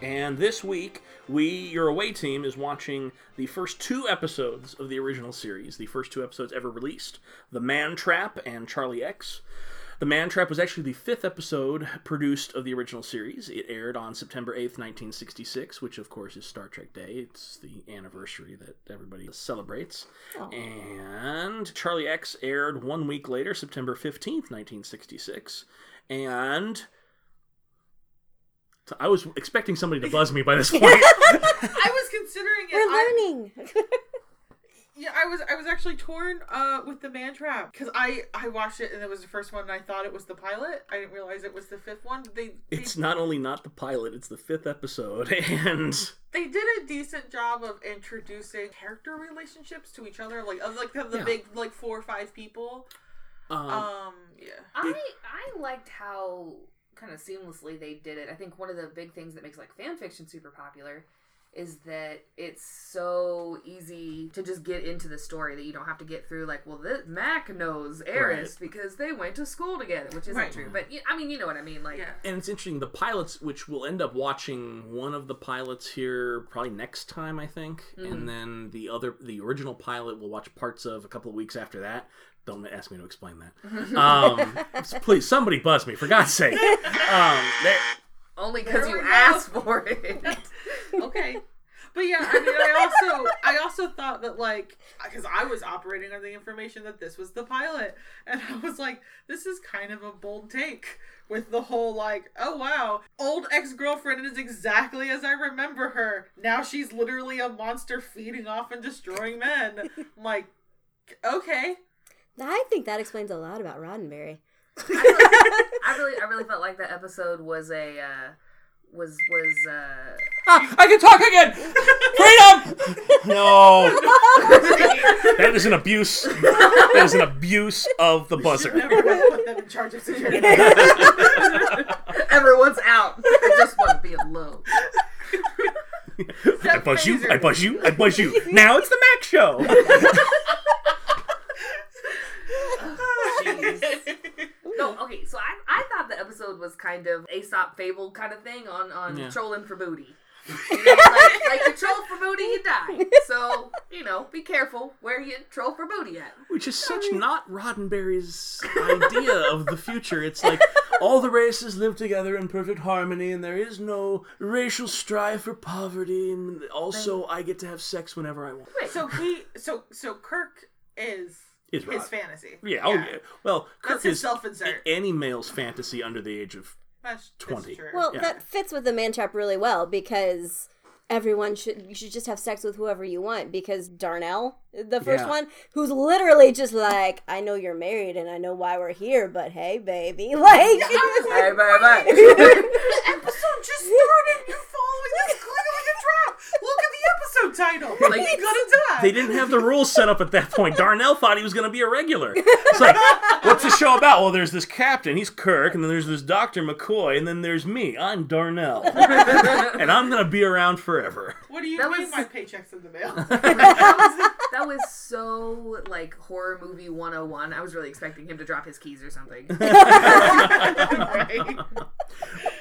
And this week, we, your away team, is watching the first two episodes of the original series, the first two episodes ever released The Man Trap and Charlie X. The Man Trap was actually the fifth episode produced of the original series. It aired on September 8th, 1966, which of course is Star Trek Day. It's the anniversary that everybody celebrates. And Charlie X aired one week later, September 15th, 1966. And I was expecting somebody to buzz me by this point. I was considering it. We're I- learning. yeah, I was I was actually torn uh, with the man trap because I I watched it and it was the first one and I thought it was the pilot. I didn't realize it was the fifth one. They they, it's not only not the pilot, it's the fifth episode, and they did a decent job of introducing character relationships to each other, like of like the Yeah. big like four or five people. um, Um, yeah. I I liked how kind of seamlessly they did it. I think one of the big things that makes like fan fiction super popular is that it's so easy to just get into the story that you don't have to get through like, well, this, Mac knows Eris because they went to school together, which isn't Right. true. But i mean, you know what I mean? Like, Yeah. and it's interesting. The pilots, which we'll end up watching one of the pilots here probably next time, I think, and mm-hmm. then the other, the original pilot, we'll watch parts of a couple of weeks after that. Don't ask me to explain that. Um, please, somebody buzz me for God's sake. Um, they- only because There you we go. asked for it. okay. But yeah, I mean, I also, I also thought that like, because I was operating on the information that this was the pilot, and I was like, this is kind of a bold take with the whole like, oh wow, old ex girlfriend is exactly as I remember her. Now she's literally a monster feeding off and destroying men. I'm like, okay, I think that explains a lot about Roddenberry. I really, I really felt like that episode was a uh, was was uh, Ah, I can talk again. Freedom. No, that is an abuse. That is an abuse of the buzzer. never put them in charge of security. everyone's out. I just want to be alone. I buzz you. I buzz you. I buzz you. Now it's the Mac Show. No, okay. So I, I thought the episode was kind of Aesop fable kind of thing on on Yeah. trolling for booty. You know, like, like you troll for booty, you die. So you know, be careful where you troll for booty at. Which is such not Roddenberry's idea of the future. It's like all the races live together in perfect harmony, and there is no racial strife or poverty. And also, I get to have sex whenever I want. so he, so so Kirk is Is his Rod. fantasy. Yeah. Oh, yeah. Well, Kirk That's his is self-insert. any male's fantasy under the age of. That's, 20. True. Well, Yeah. that fits with the man trap really well because everyone should you should just have sex with whoever you want because Darnell, the first Yeah. one, who's literally just like, I know you're married and I know why we're here, but hey, baby, like, Hey, bye bye. the episode just started. You're following this clearly a trap. Look at title. Like- Like, you gonna die. They didn't have the rules set up at that point. Darnell thought he was going to be a regular. It's like, what's the show about? Well, there's this captain, he's Kirk, and then there's this Dr. McCoy, and then there's me, I'm Darnell. and I'm going to be around forever. What do you That mean was- my paycheck's in the mail? That was so like horror movie 101. I was really expecting him to drop his keys or something. right?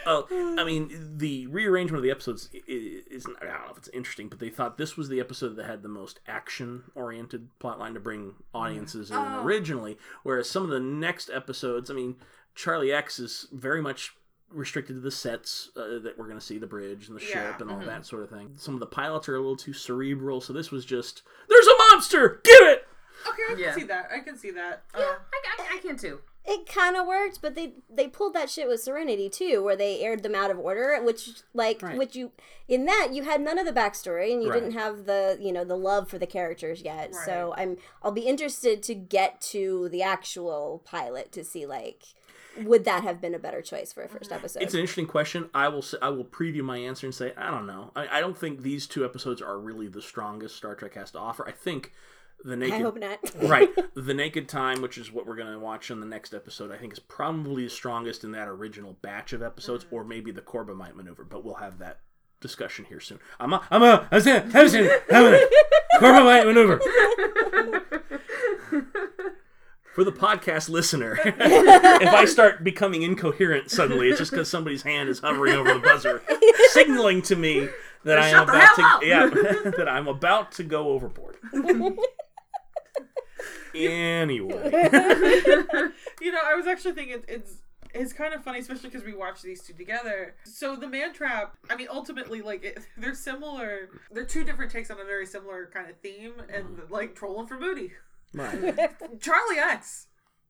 Well, I mean, the rearrangement of the episodes i- i- isn't, I don't know if it's interesting, but they thought this was the episode that had the most action oriented plotline to bring audiences in Oh. originally. Whereas some of the next episodes, I mean, Charlie X is very much restricted to the sets uh, that we're going to see the bridge and the Yeah, ship and all mhm. that sort of thing. Some of the pilots are a little too cerebral, so this was just, there's a monster! Get it! Okay, I can Yeah. see that. I can see that. Uh, yeah, I, I, I can too. It kind of worked, but they they pulled that shit with Serenity too, where they aired them out of order, which like Right. which you in that you had none of the backstory and you Right. didn't have the you know the love for the characters yet. So I'm I'll be interested to get to the actual pilot to see like would that have been a better choice for a first episode? It's an interesting question. I will say, I will preview my answer and say I don't know. I, I don't think these two episodes are really the strongest Star Trek has to offer. I think the I naked hope not. right. The naked time which is what we're going to watch in the next episode i think is probably the strongest in that original batch of episodes mm-hmm. or maybe the corbomite maneuver but we'll have that discussion here soon. I'm a i'm a i'm a i'm a I'm a corbomite maneuver. For the podcast listener if i start becoming incoherent suddenly it's just because somebody's hand is hovering over the buzzer signaling to me that i am about to up! yeah that i'm about to go overboard anyway You know, I was actually thinking it's it's kind of funny, especially because we watched these two together. So the Man Trap, I mean, ultimately, like it, they're similar. They're two different takes on a very similar kind of theme, and like trolling for booty. right Charlie X.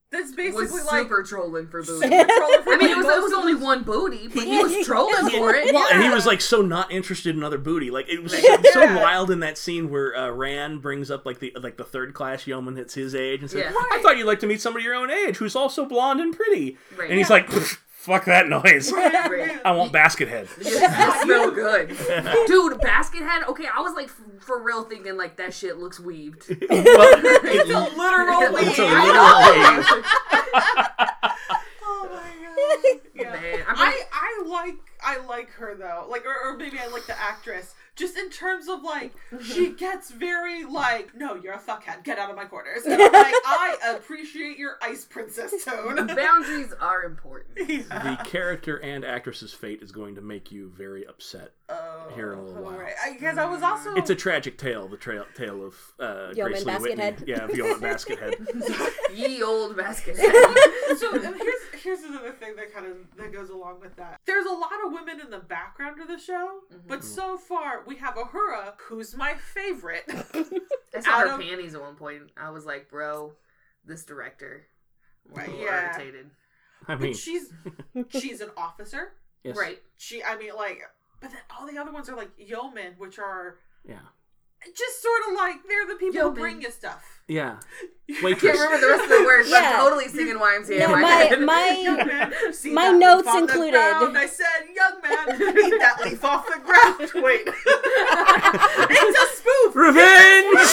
That's basically was like super trolling for booty. super trolling for I mean, it was it was only one booty, but he was trolling for it. Well, and he was like so not interested in other booty. Like it was so, so wild in that scene where uh, Rand brings up like the like the third class yeoman that's his age and says, Yeah. "I thought you'd like to meet somebody your own age who's also blonde and pretty." Right. And he's like, "Fuck that noise! Right. I want basket head." It smell good, dude. Basket head. Okay, I was like f- for real thinking like that shit looks weaved. well, It's a literal It's a wave. literal Oh my god. Yeah. Man, I mean- I, I like I like her though. Like or, or maybe I like the actress. Just in terms of like she gets very like, no, you're a fuckhead. Get out of my quarters. And I'm like, I appreciate your ice princess tone. Boundaries are important. Yeah. the character and actress's fate is going to make you very upset. Oh, Here in a little while. right. I I was also It's a tragic tale, the trail, tale of uh, Yeoman Grace Lee Basket Whitney. Head. Yeah, of Yeoman Basket Head. Ye old basket head. so and here's here's another thing that kind of that goes along with that. There's a lot of women in the background of the show, mm-hmm. but so far we have Uhura, who's my favorite. I saw Out her of- panties at one point. I was like, bro, this director. I'm Right, yeah. irritated. I mean, But she's she's an officer. yes. Right. She, I mean, like, but then all the other ones are like yeomen, which are Yeah. Just sort of like they're the people Yeomen. who bring you stuff. Yeah. I Waitress. can't remember the rest of the words. Yeah. I'm totally singing YMCA No, in my, my- head. my- Young man, see My notes on the included- ground? I said, young man, eat that leaf off the ground. Wait, it's a spoof. Revenge!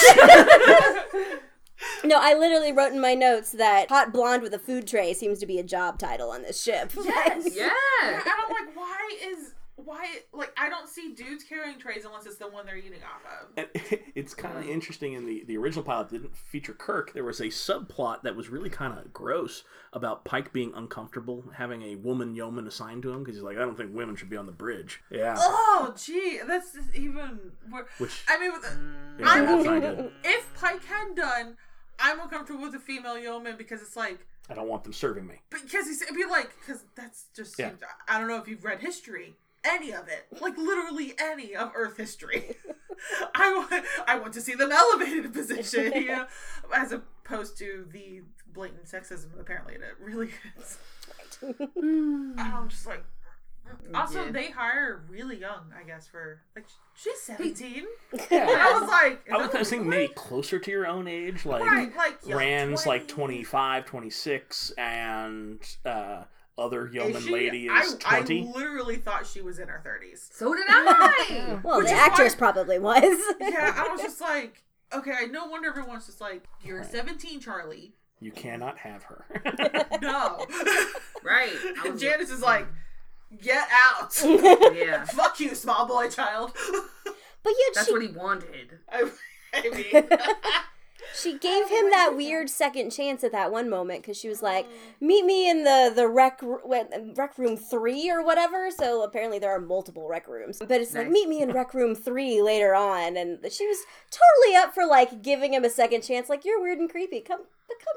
No, I literally wrote in my notes that hot blonde with a food tray seems to be a job title on this ship. Yes. yeah. And I'm like, why is why like I don't see dudes carrying trays unless it's the one they're eating off of. And it's kind of mm. interesting in the the original pilot didn't feature Kirk. There was a subplot that was really kind of gross about Pike being uncomfortable having a woman yeoman assigned to him because he's like, I don't think women should be on the bridge. Yeah, Oh, gee, that's just even. Wor- which I mean, with the, mm. yeah, I'm that's okay. not good. if Pike had done, I'm uncomfortable with a female yeoman because it's like I don't want them serving me. because he's it'd be like because that's just Yeah. I don't know if you've read history. Any of it, like literally any of Earth history, I want I want to see them elevated in position, you know, as opposed to the blatant sexism. Apparently, it really is. And I'm just like, also Yeah. they hire really young, I guess, for like she's seventeen. And Yeah. I was like, I was that kind of thinking what- maybe closer to your own age, like right, like young Rand's like 25, 26, and uh, other Is yeoman she- lady I, is 20. I literally thought she was in her thirties. So did I. Well, Which the actress why- probably was. Yeah, I was just like, okay, no wonder everyone's just like, you're Right. 17, Charlie. You cannot have her. No. right. And was- Janice is like, get out. yeah. Fuck you, small boy child. But yet That's she what he wanted. I, I mean, she gave him that weird second chance at that one moment because she was like, "Meet me in the the rec rec room three or whatever." So apparently there are multiple rec rooms, but it's like, "Meet me in rec room three later on," and she was totally up for like giving him a second chance. Like, "You're weird and creepy. Come, come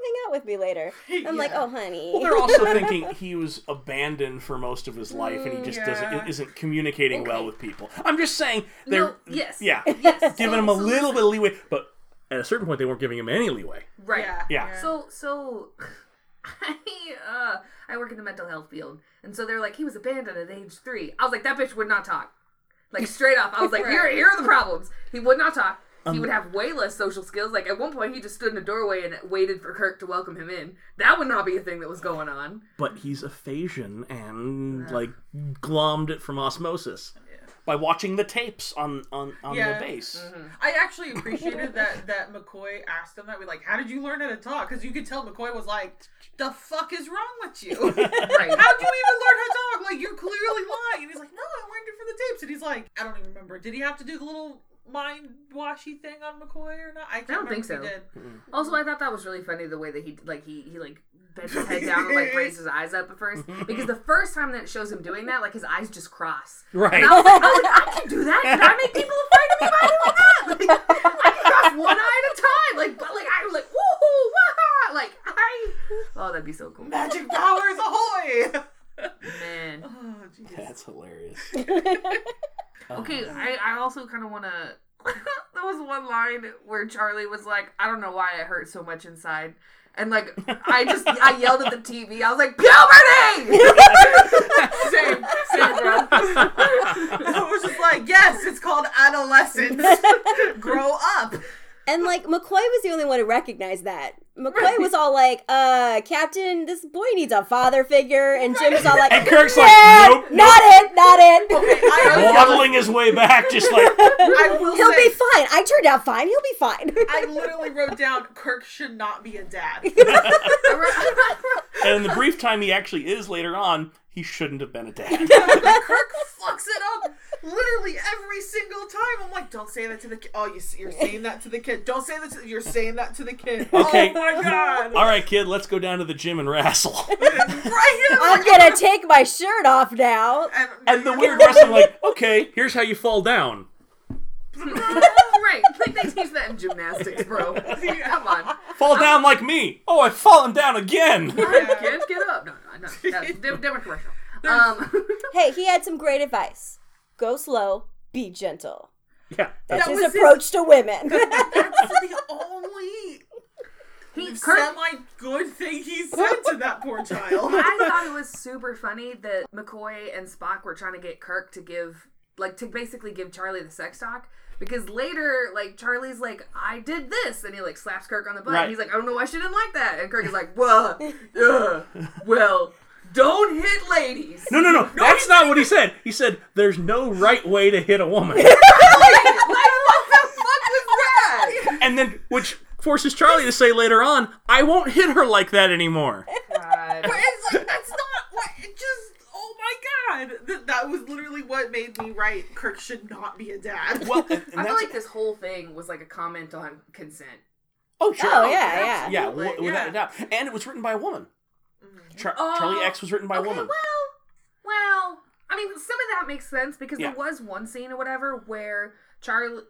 hang out with me later." I'm like, "Oh, honey." Well, they're also thinking he was abandoned for most of his life, and he just Yeah. doesn't isn't communicating well with people. I'm just saying they're No, yes. yeah, Yes. giving So- him a so little listen. bit of leeway, but at a certain point they weren't giving him any leeway. Right. yeah. Yeah. So so I uh I work in the mental health field. And so they're like, he was abandoned at age three. I was like, that bitch would not talk. Like straight up. I was like, here Right. here are the problems. He would not talk. he would have way less social skills. Like at one point, he just stood in a doorway and waited for Kirk to welcome him in. That would not be a thing that was going on. but he's a Thasian and like glommed it from osmosis by watching the tapes on on, on Yeah. the base. Mm-hmm. I actually appreciated that that McCoy asked him that. We like, how did you learn how to talk? Because you could tell McCoy was like, "The fuck is wrong with you? right. How'd you even learn how to talk? Like you're clearly lying." And he's like, "No, I learned it from the tapes." And he's like, "I don't even remember. Did he have to do the little mind washy thing on McCoy or not? I, can't don't think so. did. Also, I thought that was really funny the way that he like he he like bent his head down and like raised his eyes up at first because the first time that it shows him doing that, like his eyes just cross. Right. And I was like, I, was like, I can do that. Can I make people afraid of me by doing that? Like, I can cross one eye at a time. Like, but like I was like, woohoo, wah! Like I, oh, that'd be so cool, Magic powers ahoy! man. oh, jeez. That's hilarious. Okay, I, I also kind of want to. there was one line where Charlie was like, I don't know why it hurt so much inside. And like, I just, I yelled at the TV. I was like, puberty! Same, same, bro. I was just like, yes, it's called adolescence. Grow up. And like McCoy was the only one who recognized that. McCoy was all like, "Uh, Captain, this boy needs a father figure," and Jim was all like, And Kirk's "Yeah, like, nope, not it, not it. I, waddling his way back, just like I will He'll say, be fine. I turned out fine. He'll be fine." I literally wrote down Kirk should not be a dad. and in the brief time he actually is later on, he shouldn't have been a dad. Kirk fucks it up literally every single time. I'm like, don't say that to the kid. Oh, you, you're saying that to the kid. Don't say that to. You're saying that to the kid. Okay. Oh my god. All right, kid, let's go down to the gym and wrestle. right here. I'm gonna take my shirt off now. And, And the weird wrestling, like, okay, here's how you fall down. right, like they teach that in gymnastics, bro. Come on. Fall down like me. Oh, I've fallen down again. Kids, get up. No, no, no. That's di- different commercial. Um, Hey, he had some great advice. Go slow, be gentle. yeah. That's That his was his- approach to women. That's the only he, Kirk, semi good thing he said to that poor child. I thought it was super funny that McCoy and Spock were trying to get Kirk to give, like, to basically give Charlie the sex talk. Because later, like, Charlie's like, I did this. And he, like, slaps Kirk on the butt. Right. And he's like, I don't know why she didn't like that. And Kirk is like, well, uh, well, don't hit ladies. No, no, no. That's not what he said. He said, there's no right way to hit a woman. like, what the fuck was that? and then, which forces Charlie to say later on, I won't hit her like that anymore. God. But it's like that's not what it just oh my god. That, that was literally what made me write Kirk should not be a dad. Well, and, and I feel like this whole thing was like a comment on consent. oh, sure. Oh, oh yeah, yeah. Yeah, Absolutely, w- without a doubt. And it was written by a woman. Mm-hmm. Char- Oh, Charlie X was written by a woman. Well, well, I mean, some of that makes sense because Yeah. there was one scene or whatever where Charlie.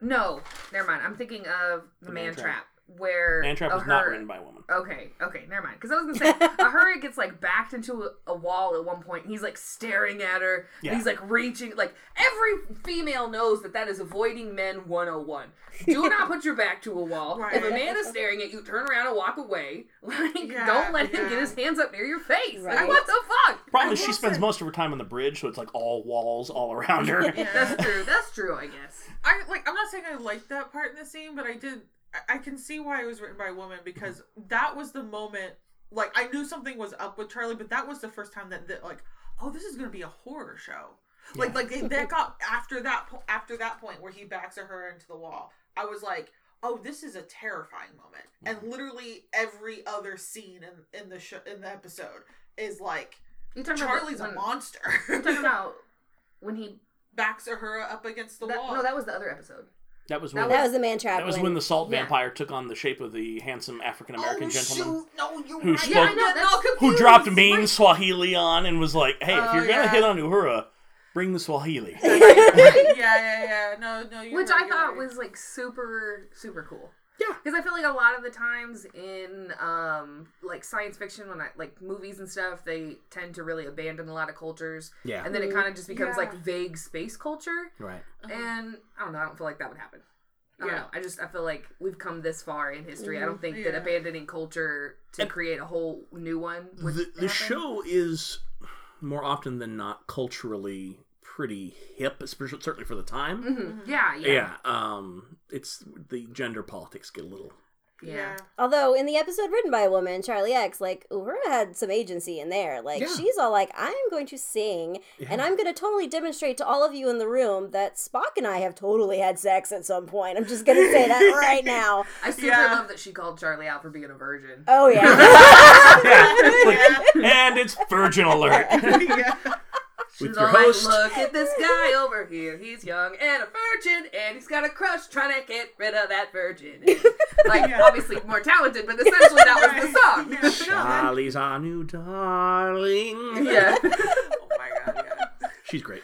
No, never mind. I'm thinking of the, The Man, Man Trap. Trap. Where Man Trap a was not written by a woman. Okay, okay, never mind. Because I was gonna say a her gets like backed into a, a wall at one point. And he's like staring at her. Yeah. And he's like reaching. Like every female knows that that is avoiding men 101. Do not put your back to a wall. Right. If a man is staring at you, turn around and walk away. Like Yeah, don't let him yeah. get his hands up near your face. Like what the fuck? Problem is, she spends say- most of her time on the bridge, so it's like all walls all around her. That's true. That's true. I guess. I like I'm not saying I liked that part in the scene, but I did I, can see why it was written by a woman because that was the moment like I knew something was up with Charlie, but that was the first time that, that like, oh, this is gonna be a horror show. Like Yeah. like they, that got after that po- after that point where he backs her into the wall. I was like, oh, this is a terrifying moment. And literally every other scene in in the show in the episode is like Charlie's about a monster. You talking about when he? backs her up against the That, wall. no, that was the other episode. That was That when that was the man trap. that was when the salt Yeah. vampire took on the shape of the handsome African American oh, gentleman Shoot. No, you're who right. spoke- Yeah, I know. That's, who dropped mean Swahili on and was like, "Hey, if Oh, you're gonna yeah. hit on Uhura, bring the Swahili." yeah, yeah, yeah. No, no, you're which right, I you're thought right. was like super super cool. Yeah. because I feel like a lot of the times in um like science fiction, when I like movies and stuff, they tend to really abandon a lot of cultures, Yeah, and then it kind of just becomes Yeah. like vague space culture. right. And I don't know. I don't feel like that would happen. I don't Yeah. know. I just I feel like we've come this far in history. I don't think that abandoning culture to create a whole new one would The, the show is more often than not culturally pretty hip, especially certainly for the time. Mhm. Yeah, yeah, Yeah. Um, it's the gender politics get a little. yeah. Although in the episode written by a woman, Charlie X, like Uhura had some agency in there. Like Yeah. she's all like, "I am going to sing, and I'm going to totally demonstrate to all of you in the room that Spock and I have totally had sex at some point." I'm just going to say that right now. I super Yeah. love that she called Charlie out for being a virgin. Oh yeah. Yeah. and it's Virgin Alert. Yeah. She's With your all like, look at this guy over here. He's young and a virgin, and he's got a crush trying to get rid of that virgin. And, like, Yeah. obviously more talented, but essentially that was the song. Yeah. Charlie's our new darling. Yeah. oh my god, yeah. She's great.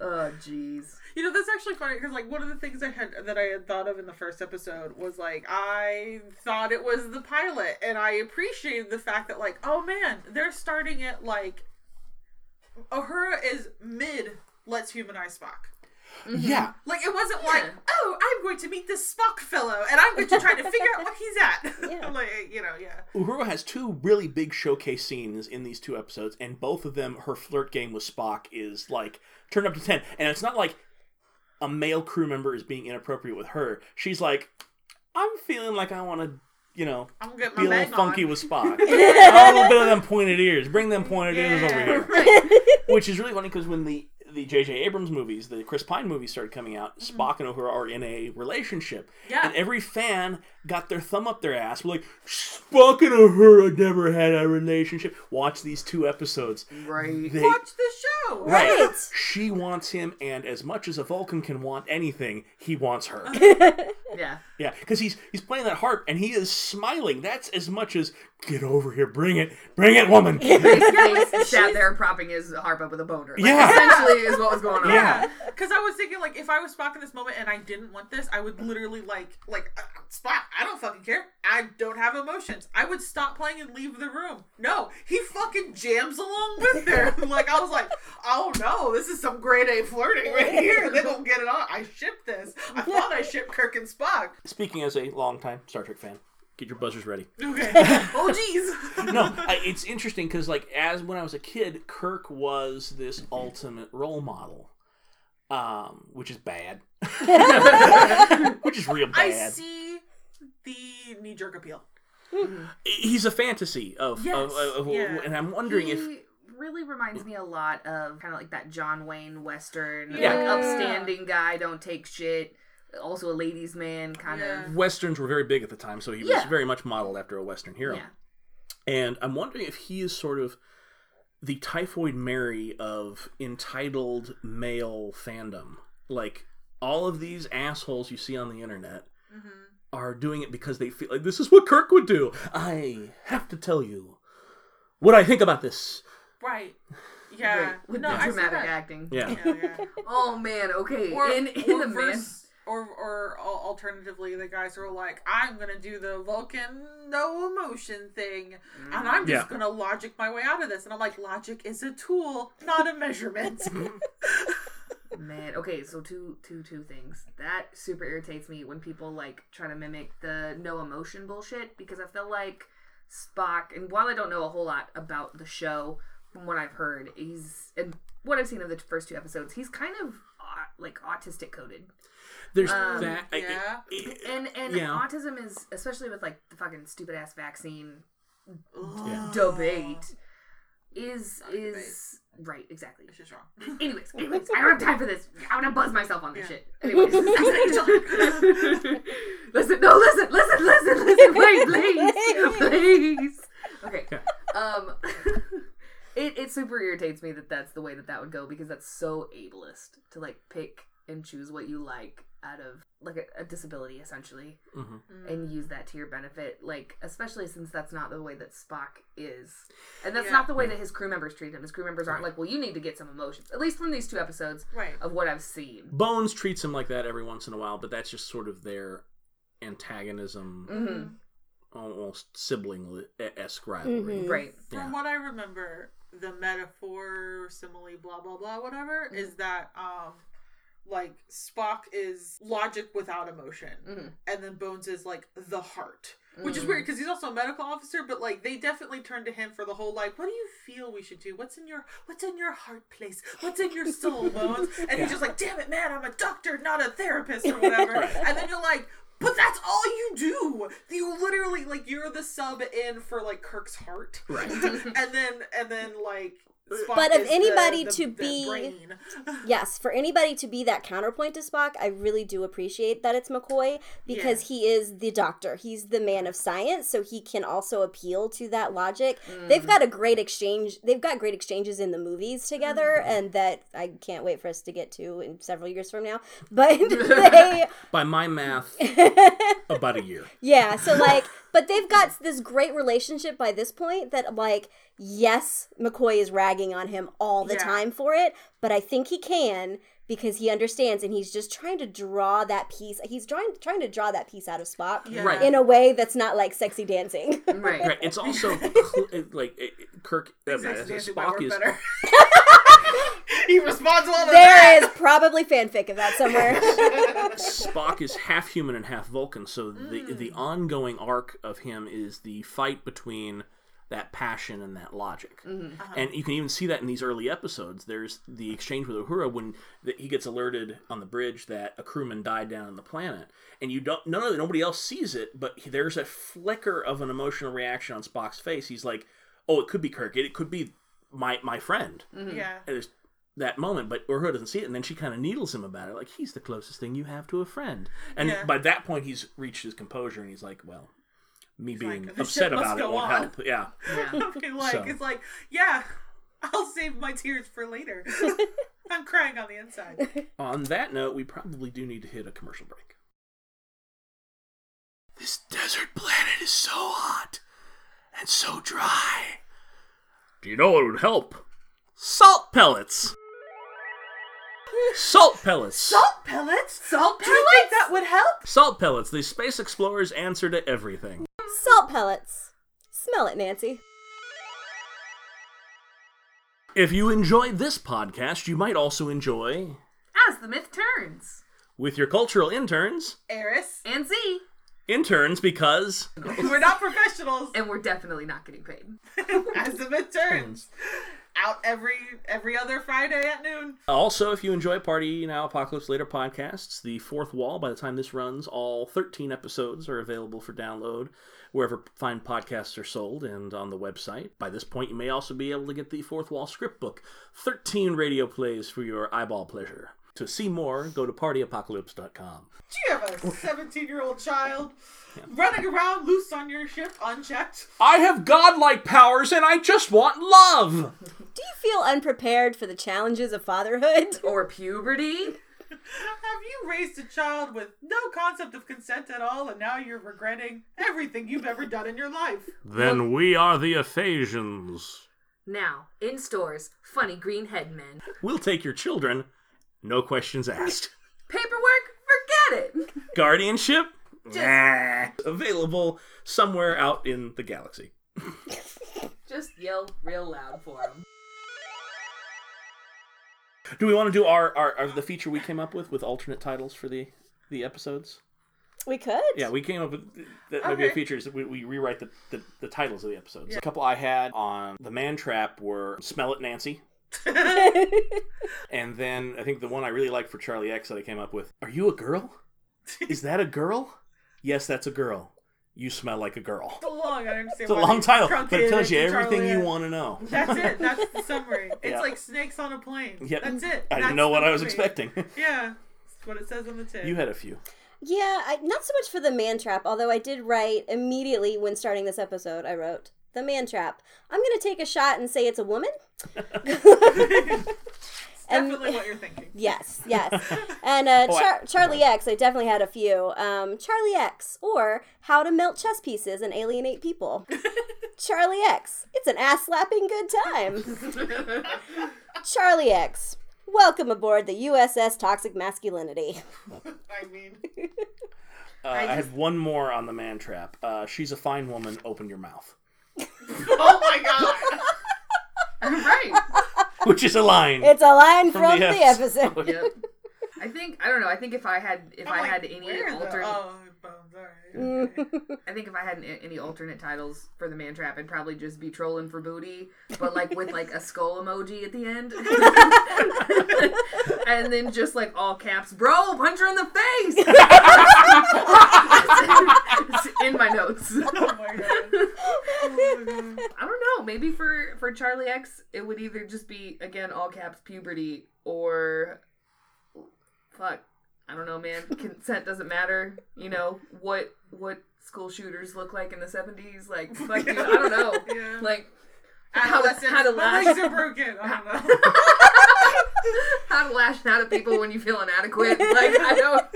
Oh, jeez. You know, that's actually funny because like one of the things I had that I had thought of in the first episode was like I thought it was the pilot, and I appreciated the fact that like oh man, they're starting it like Uhura is mid. Let's humanize Spock. Mm-hmm. Yeah. Like it wasn't like oh I'm going to meet this Spock fellow and I'm going to try to figure out what he's at. Yeah. like you know yeah. Uhura has two really big showcase scenes in these two episodes, and both of them, her flirt game with Spock is like turned up to 10. And it's not like a male crew member is being inappropriate with her. She's like, I'm feeling like I want to, you know, I'm gonna get be a little funky on. with Spock. a little bit of them pointed ears. Bring them pointed ears over Yeah. here. Which is really funny because when the the J.J. Abrams movies, the Chris Pine movies started coming out, Spock and Uhura are in a relationship. Yeah. And every fan got their thumb up their ass. We're like, Spock and Uhura never had a relationship. Watch these two episodes. Right. They, Watch the show. right. Right. She wants him, and as much as a Vulcan can want anything, he wants her. Yeah. Yeah, because he's he's playing that harp and he is smiling. That's as much as get over here, bring it, bring it, woman. Basically, sat there propping his harp up with a boner. Like, Yeah. Essentially, is what was going on. Yeah. Because I was thinking, like, if I was Spock in this moment and I didn't want this, I would literally, like, like uh, Spock. I don't fucking care. I don't have emotions. I would stop playing and leave the room. No, he fucking jams along with her. like, I was like, oh no, this is some grade A flirting right here. They don't get it on. I ship this. I thought I shipped Kirk and Spock. Speaking as a longtime Star Trek fan, get your buzzers ready. Okay. oh jeez. No, I, it's interesting because like as when I was a kid, Kirk was this ultimate role model, um, which is bad, which is real bad. I bad. see the knee jerk appeal. He's a fantasy of, Yes, of, of, of- yeah. and I'm wondering he if really reminds me a lot of kind of like that John Wayne Western, Yeah. like upstanding guy, don't take shit. Also a ladies' man, kind Yeah. of. westerns were very big at the time, so he was very much modeled after a western hero. Yeah. And I'm wondering if he is sort of the typhoid Mary of entitled male fandom. Like all of these assholes you see on the internet Mm-hmm. Are doing it because they feel like this is what Kirk would do. I have to tell you what I think about this. Right. Yeah. Right, with no, the dramatic acting. Yeah. Yeah, yeah. Oh man, okay. or, in in or the man. or or alternatively, the guys are like, I'm gonna do the Vulcan no emotion thing, and I'm just Yeah. gonna logic my way out of this. And I'm like, logic is a tool, not a measurement. Man, okay, so two two two things. That super irritates me when people like try to mimic the no emotion bullshit because I feel like Spock and while I don't know a whole lot about the show from what I've heard, he's and what I've seen of the first two episodes, he's kind of au- like autistic coded. There's Um, that. Yeah. And and Yeah. autism is especially with like the fucking stupid ass vaccine Yeah. debate is Not debate. is right, exactly. It's just wrong. Anyways, anyways, I don't have time for this. I'm gonna buzz myself on this Yeah. shit. Anyways, listen, no, listen, listen, listen, listen, wait, please, please. Okay. Yeah. Um, it it super irritates me that that's the way that that would go because that's so ableist to like pick and choose what you like out of like a, a disability essentially Mhm. and use that to your benefit like especially since that's not the way that spock is and that's Yeah. not the way that his crew members treat him his crew members aren't like well you need to get some emotions at least from these two episodes Right. of what i've seen Bones treats him like that every once in a while, but that's just sort of their antagonism, mm-hmm. almost sibling esque rivalry. Mhm. right From what I remember, the metaphor, simile, blah blah blah, whatever, Mm-hmm. is that um, like Spock is logic without emotion, Mhm. and then Bones is like the heart. Which is Mhm. weird because he's also a medical officer, but like they definitely turn to him for the whole like, what do you feel we should do? What's in your what's in your heart place? What's in your soul, Bones? And Yeah. he's just like, damn it, man, I'm a doctor, not a therapist or whatever. And then you're like, but that's all you do. You literally like you're the sub in for like Kirk's heart, Right. and then and then like. Spock But of is the- anybody the- to be- brain. Yes, for anybody to be that counterpoint to Spock, I really do appreciate that it's McCoy because he is the doctor. He's the man of science, so he can also appeal to that logic. They've mm-hmm. got a great exchange. They've got great exchanges in the movies together, mm-hmm. and that I can't wait for us to get to in several years from now. But they, By my math, about a year. yeah, so like, but they've got this great relationship by this point that like, yes, McCoy is ragging on him all the Yeah. time for it, but I think he can because he understands and he's just trying to draw that piece. He's trying trying to draw that piece out of Spock Yeah. Right. in a way that's not like sexy dancing. Right. Right. It's also cl- like it, it- Kirk. Uh, Sex uh, Spock is better. he responds well to there that. is probably fanfic of that somewhere. Spock is half human and half Vulcan, so the the ongoing arc of him is the fight between that passion and that logic. Mm-hmm. Uh-huh. And you can even see that in these early episodes. There's the exchange with Uhura when the, he gets alerted on the bridge that a crewman died down on the planet, and you don't none of nobody else sees it, but he- there's a flicker of an emotional reaction on Spock's face. He's like, "Oh, it could be Kirk. It, it could be my my friend." Mm-hmm. Yeah. And there's that moment, but Uhura doesn't see it, and then she kind of needles him about it, like he's the closest thing you have to a friend. And Yeah. by that point, he's reached his composure, and he's like, "Well, me being like, upset about it won't on." help." Yeah, Yeah. Okay, like So. it's like, yeah, I'll save my tears for later. I'm crying on the inside. On that note, we probably do need to hit a commercial break. This desert planet is so hot and so dry. Do you know what would help? Salt pellets. Salt pellets. Salt pellets? Salt pellets. Do you think that would help? Salt pellets, the space explorer's answer to everything. Salt pellets. Smell it, Nancy. If you enjoy this podcast, you might also enjoy As the myth turns. with your cultural interns, Eris, And Z. interns because we're not professionals. And we're definitely not getting paid. As the midterms. Out every every other Friday at noon. also if you enjoy Party Now Apocalypse Later podcasts, the fourth wall, by the time this runs, all 13 episodes are available for download wherever fine podcasts are sold and on the website. By this point, you may also be able to get the fourth wall script book, 13 radio plays for your eyeball pleasure. To see more, go to partyapocalypse.com. Do you have a 17 year old child running around loose on your ship unchecked? I have godlike powers and I just want love! Do you feel unprepared for the challenges of fatherhood? Or puberty. Have you raised a child with no concept of consent at all and now you're regretting everything you've ever done in your life? Then we are the Thasians. Now, in stores, funny green headmen. We'll take your children, no questions asked. Paperwork, forget it. Guardianship? Nah. Available somewhere out in the galaxy. Just yell real loud for them. Do we want to do our, our, our the feature we came up with with alternate titles for the the episodes? We could. Yeah, we came up with that might be a feature. Is we, we rewrite the, the, the titles of the episodes. A couple I had on the Man Trap were "Smell It, Nancy," and then I think the one I really liked for Charlie X that I came up with: "Are you a girl? Is that a girl? yes, that's a girl. You smell like a girl." It's a long, I understand. It's a long they title, but it tells you everything you want to know. That's it. That's the summary. It's Yeah. like snakes on a plane. Yep. That's it. I That's didn't know what the I was expecting. Yeah. That's what it says on the tip. you had a few. Yeah, I, not so much for the man trap, although I did write immediately when starting this episode, I wrote, The man trap. I'm going to take a shot and say it's a woman. and- Definitely what you're thinking. Yes, yes. And uh, Char- Charlie X, I definitely had a few. Um, Charlie X, or How to Melt Chess Pieces and Alienate People. Charlie X, it's an ass slapping good time. Charlie X, welcome aboard the USS Toxic Masculinity. I mean, Uh, I, have one more on the Man Trap. Uh, She's a fine woman. Open your mouth, oh my god. right. which is a line. It's a line From from, the the, episode. episode. Yep. I think I don't know. I think if I had if I'm I like, had any where are the- alternate, Oh, bones. All right. okay. I think if I had any, any alternate titles for the man trap, I'd probably just be trolling for booty, but like with like a skull emoji at the end, and then just like all caps, bro, punch her in the face. it's in my notes. oh my god. Oh my god. I don't know. Maybe for for Charlie X, it would either just be again all caps puberty or fuck. I don't know, man. Consent doesn't matter. You know what what school shooters look like in the seventies? Like fuck, dude. I don't know. Yeah. Like how to how to My lash legs are broken. I don't know. how to lash out at people when you feel inadequate. Like I don't.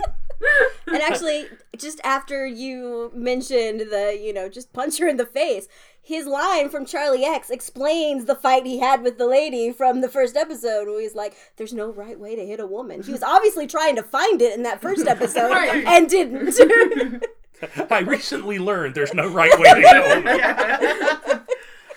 And actually, just after you mentioned the, you know, just punch her in the face, his line from Charlie X explains the fight he had with the lady from the first episode, where he's like, "There's no right way to hit a woman." He was obviously trying to find it in that first episode Right. and didn't. I recently learned there's no right way to hit a woman.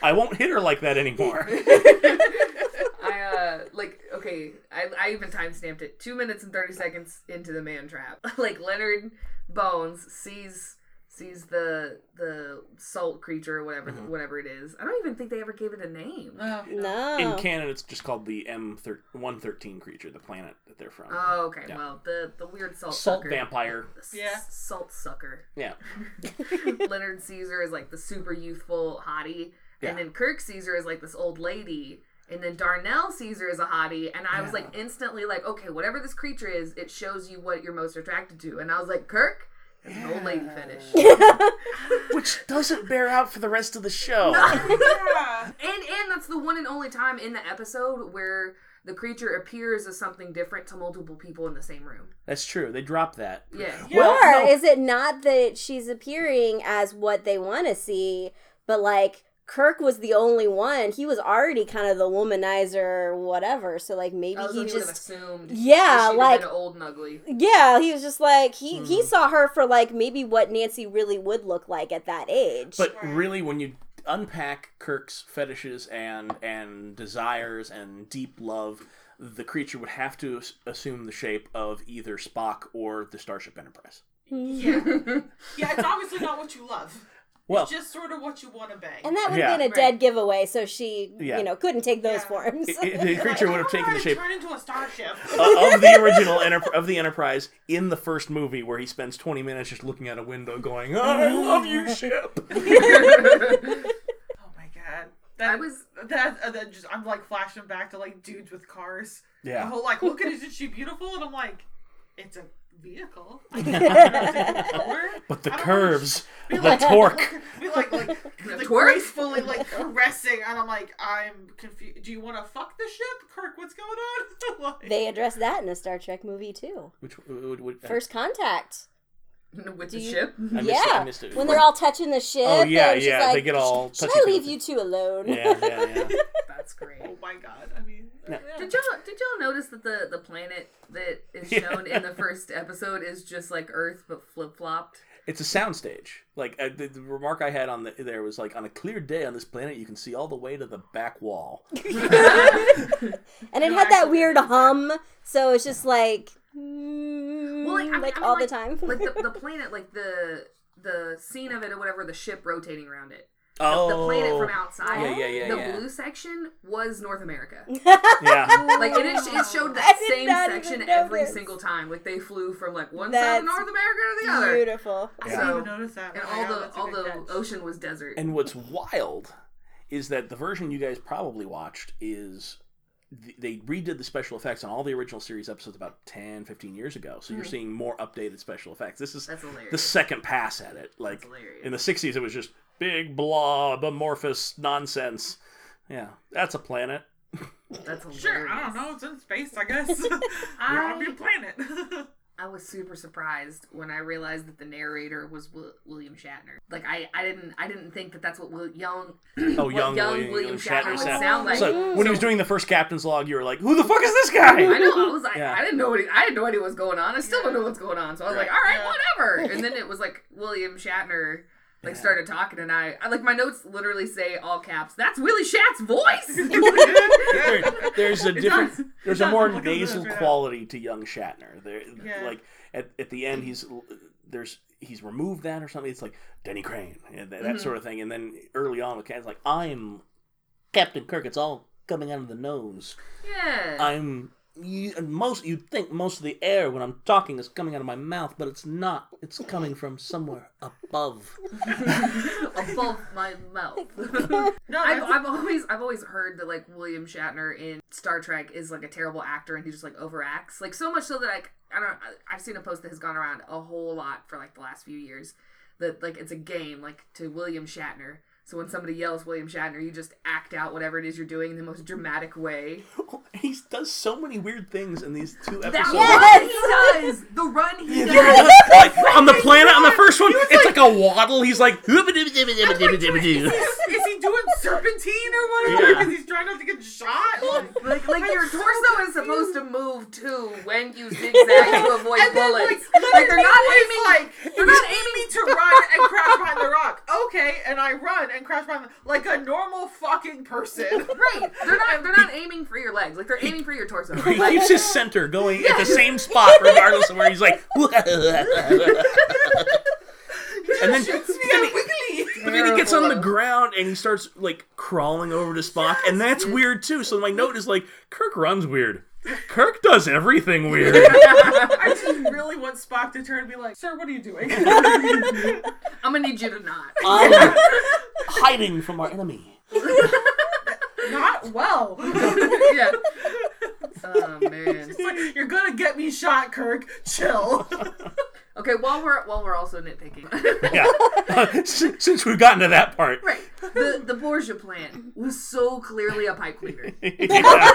Yeah. I won't hit her like that anymore. I uh like okay, I I even time stamped it. Two minutes and thirty seconds into the man trap. like Leonard Bones sees sees the the salt creature or whatever whatever it is. I don't even think they ever gave it a name. Oh, no. In Canada it's just called the M113 creature, the planet that they're from. Oh, okay. Yeah. Well, the the weird salt Salt sucker. vampire. The s- Yeah. Salt sucker. Yeah. Leonard sees her is like the super youthful hottie, Yeah. and then Kirk sees her is like this old lady, and then Darnell sees her is a hottie, and I was like instantly like, okay, whatever this creature is, it shows you what you're most attracted to, and I was like, Kirk, is an old lady fetish, Which doesn't bear out for the rest of the show. yeah. and and that's the one and only time in the episode where the creature appears as something different to multiple people in the same room. That's true. They drop that. Yeah. Yeah. Well, or no. is it not that she's appearing as what they want to see, but like Kirk was the only one. He was already kind of the womanizer or whatever. So like maybe Oh, so he he would have just assumed. Yeah, that she'd have like- been old and ugly. Yeah, he was just like he he Hmm. saw her for like maybe what Nancy really would look like at that age. But really, when you unpack Kirk's fetishes and and desires and deep love, the creature would have to assume the shape of either Spock or the Starship Enterprise. Yeah. Yeah, it's obviously not what you love. Well, it's just sort of what you want to bang. and that would Yeah. have been a Right. dead giveaway, so she Yeah. you know couldn't take those Yeah. forms. it- it- the creature would have taken the shape Turn into a starship. of the original enter- of the Enterprise in the first movie, where he spends twenty minutes just looking out a window, going, oh, "I love you, ship." oh my god. That I was that uh, that just I'm like flashing back to like dudes with cars. The Yeah. whole like, look at it, is she beautiful? And I'm like, it's a vehicle. I can't tell her. But the curves, Be the like- torque. Be like like, like twerk? gracefully like caressing, and I'm like, I'm confused. Do you want to fuck the ship, Kirk? What's going on? like, they address that in a Star Trek movie too. Which uh, would, would, uh, First Contact. with Do the you- ship. I missed it, I yeah, missed it. when they're all touching the ship. Oh, yeah, and she's yeah, like, they get all Should I touchy-feely. leave you two alone? yeah, yeah, yeah. That's great. oh my god. I mean, Yeah. yeah. Did y'all did y'all notice that the the planet that is shown in the first episode is just like Earth but flip flopped? It's a soundstage. Like uh, the, the remark I had on the, there was like, on a clear day on this planet, you can see all the way to the back wall. and it had that weird hum, so it's just like, mm, Well, like, I mean- like I mean, all like- the time. Like the, the planet, like the the scene of it or whatever, the ship rotating around it. The, Oh, the planet from outside. Yeah, yeah, yeah, The yeah. blue section was North America. Yeah, Like it, is, it showed I that did same section every this. single time. Like they flew from like one side of North America to the other. Beautiful. I didn't So- even notice that. And Oh all God, the all the catch. ocean was desert. and what's wild is that the version you guys probably watched is th- they redid the special effects on all the original series episodes about 10 15 years ago so you're Mhm. seeing more updated special effects this is the second pass at it like That's in the 60s it was just big blob amorphous nonsense yeah that's a planet That's hilarious. Sure, I don't know. It's in space, I guess. You're on a planet. I was super surprised when I realized that the narrator was Wi- William Shatner. Like I, I didn't, I didn't think that that's what Will, young, oh what young, young William, William Shatner, Shatner would sound- sound like. so when he was doing the first captain's log you were like who the fuck is this guy I know. I was like, Yeah. I didn't know what he, I had no idea what was going on. I still don't know what's going on. So I was like, all right, Yeah. whatever. And then it was like William Shatner like started talking, and I, I like my notes literally say all caps. That's Willie Shat's voice. There- there's a different does. there's a more I'm looking at this nasal quality to young Shatner. There Yeah. like at, at the end he's there's he's removed that or something. It's like Denny Crane and that, Mhm. sort of thing. And then early on the cat's like I'm Captain Kirk. It's all coming out of the nose. yeah. I'm you, most you'd think most of the air when I'm talking is coming out of my mouth, but it's not. It's coming from somewhere above. above my mouth. No, I've, I've always I've always heard that like William Shatner in Star Trek is like a terrible actor and he just like overacts like so much so that like I don't I- I've seen a post that has gone around a whole lot for like the last few years that like it's a game like to William Shatner. So when somebody yells William Shatner, you just act out whatever it is you're doing in the most dramatic way. He does so many weird things in these two That episodes. run he does, the run he Yeah, does. like on the planet on the first one, it's like a waddle. He's like, is, is he doing serpentine or whatever? Yeah. Because he's trying not to get shot. Like, Like, like your I'm so torso is supposed to confused. move too when you zigzag to avoid and then, bullets. like, Like, they're not literally aiming. Like, they're you not need aiming me to run and crash behind the rock. Okay, and I run and crash behind the, like a normal fucking person. Right. They're not they're not aiming for your legs. Like they're aiming for your torso. he Like, keeps his center going at the same spot, regardless of where he's like. and then, me then out he, but then he gets on the ground and he starts like crawling over to Spock, and that's weird too. So my note is like, Kirk runs weird. Kirk does everything weird. I just really want Spock to turn and be like, "Sir, what are you doing?" I'm gonna need you to not. I'm hiding from our enemy. Not well. yeah. Oh man. It's like, You're gonna get me shot, Kirk. Chill. Okay, while we're while we're also nitpicking. Yeah. since, since we've gotten to that part. right. The the Borgia plant was so clearly a pipe cleaner. yeah.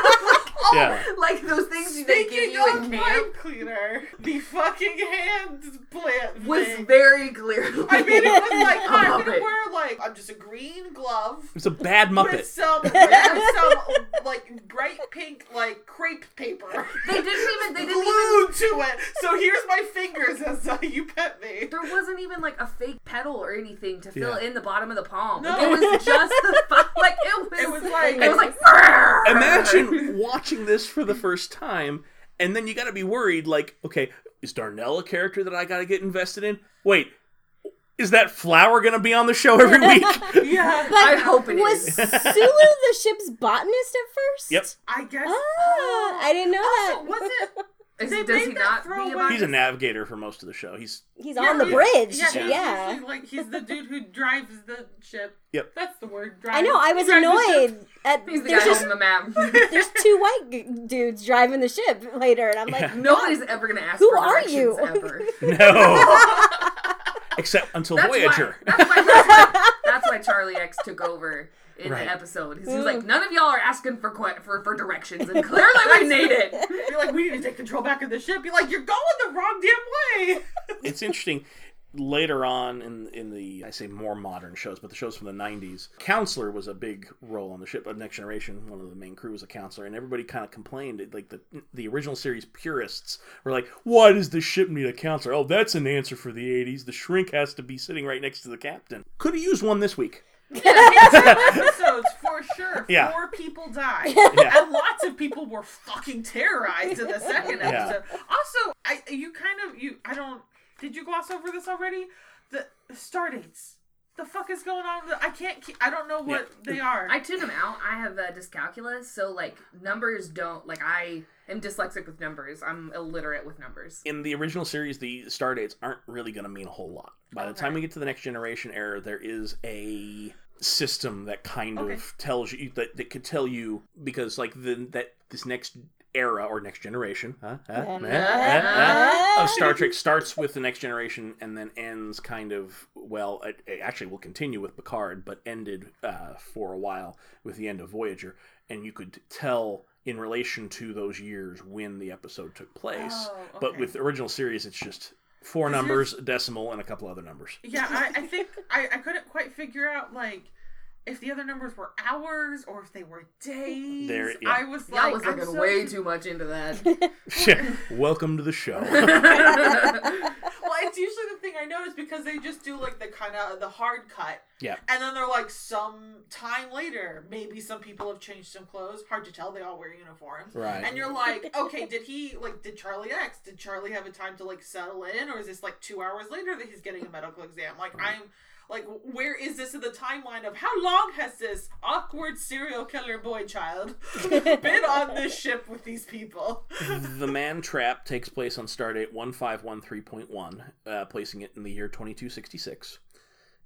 Yeah. Like those things they give you of in camp pipe cleaner, the fucking hand plant was thing. very clear. I mean, it was like, a I'm gonna wear like I'm just a green glove It's a bad with Muppet. some with some like bright pink like crepe paper They didn't even they didn't even glued to it. So here's my fingers as you pet me. there wasn't even like a fake petal or anything to fill Yeah. in the bottom of the palm. No. Like, it was just the fu- like it was It was like- it was like Imagine watching this for the first time, and then you got to be worried. Like, okay, is Darnell a character that I got to get invested in? Wait, is that flower going to be on the show every week? Yeah, but I hope it was is. Sulu the ship's botanist at first? Yep. I guess. Ah, I didn't know Also, that. was it? Is- They does he not throwaway- He's a navigator for most of the show. He's He's Yeah, on the he's- bridge. Yeah, Yeah. he's usually, like he's the dude who drives the ship. Yep. That's the word. I know. I was drives the annoyed at He's the there's guy just holding the map. there's two white dudes driving the ship later, and I'm like, Yeah. Nobody's ever gonna ask Who for are you? ever. no, except until That's Voyager. why, that's, why, that's why Charlie X took over in Right. the episode. He was like, none of y'all are asking for que- for, for directions, and clearly we need it. Be like, we need to take control back of the ship. Be like, you're going the wrong damn way. it's interesting later on in in the I say more modern shows, but the shows from the '90s. Counselor was a big role on the ship. Of Next Generation, one of the main crew was a counselor, and everybody kind of complained. Like the the original series purists were like, "Why does the ship need a counselor? Oh, that's an answer for the '80s. The shrink has to be sitting right next to the captain. Could have used one this week. Episodes for sure. Yeah. Four people died, Yeah. and lots of people were fucking terrorized in the second Yeah. episode. Also, I you kind of you I don't. Did you gloss over this already? The star dates. The fuck is going on? I can't. Keep, I don't know what Yeah. they are. I tune them out. I have uh, dyscalculia, so like numbers don't like I am dyslexic with numbers. I'm illiterate with numbers. in the original series, the star dates aren't really going to mean a whole lot. By the time we get to the next generation era, there is a system that kind Okay. of tells you that, that could tell you because like the that this next era or next generation huh? Huh? Uh, Huh? Huh? Huh? of Star Trek starts with the next generation and then ends kind of well. It, it actually will continue with Picard, but ended uh, for a while with the end of Voyager, and you could tell in relation to those years when the episode took place. Oh, But with the original series, it's just four numbers, a decimal, and a couple other numbers. Yeah, I, I think I, I couldn't quite figure out like if the other numbers were hours or if they were days. There- yeah. I was like, I was looking so way too much into that. Welcome to the show. Well, it's usually the thing I notice because they just do like the kind of the hard cut, Yeah. and then they're like some time later, maybe some people have changed some clothes. Hard to tell. They all wear uniforms. Right. And you're like, okay, did he like did Charlie X? Did Charlie have a time to like settle in, or is this like two hours later that he's getting a medical exam? Like I'm like, where is this in the timeline of how long has this awkward serial killer boy child been on this ship with these people? the Man Trap takes place on Stardate 1513.1, uh, placing it in the year 2266,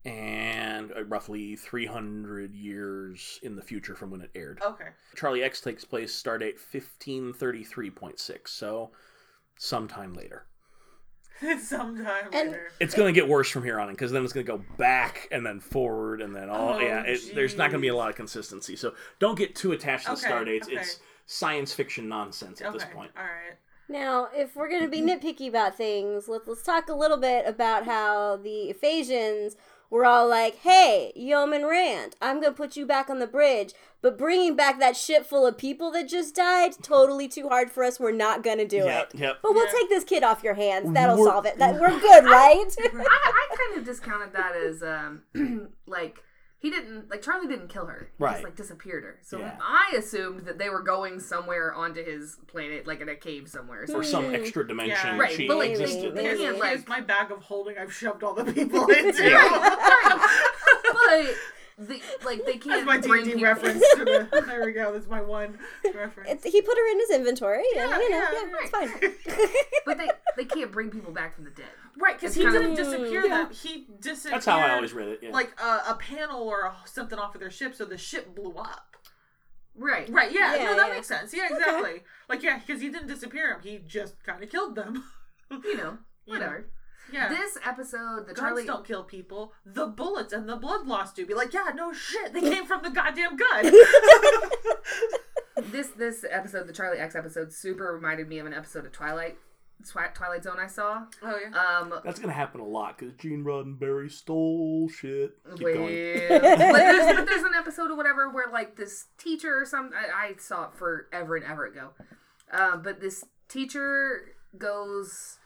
and uh, roughly 300 years in the future from when it aired. Okay. Charlie X takes place Stardate 1533.6, so sometime later. Sometime And- later. It's going to get worse from here on because then it's going to go back and then forward and then all. Oh, yeah, it, there's not going to be a lot of consistency. So don't get too attached to the Okay, Stardates. okay. It's science fiction nonsense at this point. All right. Now, if we're gonna be mm-hmm. nitpicky about things, let's let's talk a little bit about how the Thasians were all like, "Hey, Yeoman Rand, I'm gonna put you back on the bridge, but bringing back that ship full of people that just died, totally too hard for us. We're not gonna do Yep, it. yep. But we'll Yeah. take this kid off your hands. That'll We're- solve it. That we're good, right? I, I kind of discounted that as um like he didn't like Charlie didn't kill her. He Right. just like disappeared her. So Yeah. I assumed that they were going somewhere onto his planet, like in a cave somewhere. Or some extra dimension Yeah. Right, she but, like, existed. maybe- Here's, Yeah, here's like- my bag of holding I've shoved all the people into. but the like they can't That's my bring D&D people- reference to the. There we go. That's my one reference. It's, he put her in his inventory, and Yeah, you know, yeah, yeah, it's fine. But they they can't bring people back from the dead. right, because he didn't disappear Yeah. them. He disappeared. That's how I always read it. Yeah. Like a, a panel or a, something off of their ship, so the ship blew up. Right. Right. Yeah. Yeah, no, that yeah. makes sense. Yeah. Exactly. Like yeah, because he didn't disappear him. He just kind of killed them. You know, You know. whatever. Yeah. This episode, the Guns Charlie don't kill people. The bullets and the blood loss do. Be like, yeah, no shit. They came from the goddamn gun. this this episode, the Charlie X episode, super reminded me of an episode of Twilight, Twi- Twilight Zone I saw. oh yeah. Um, That's gonna happen a lot because Gene Roddenberry stole shit. Keep well, going. but, there's, but there's an episode or whatever where like this teacher or some I, I saw it forever and ever ago, um, but this teacher goes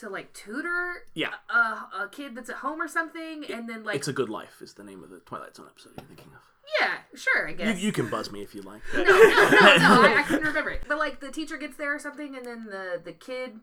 to like tutor Yeah, a, a kid that's at home or something, and then like it's a good life is the name of the Twilight Zone episode you're thinking of. yeah, sure, I guess you can buzz me if you like. no, no, no, no. I, I couldn't remember it. But like the teacher gets there or something, and then the the kid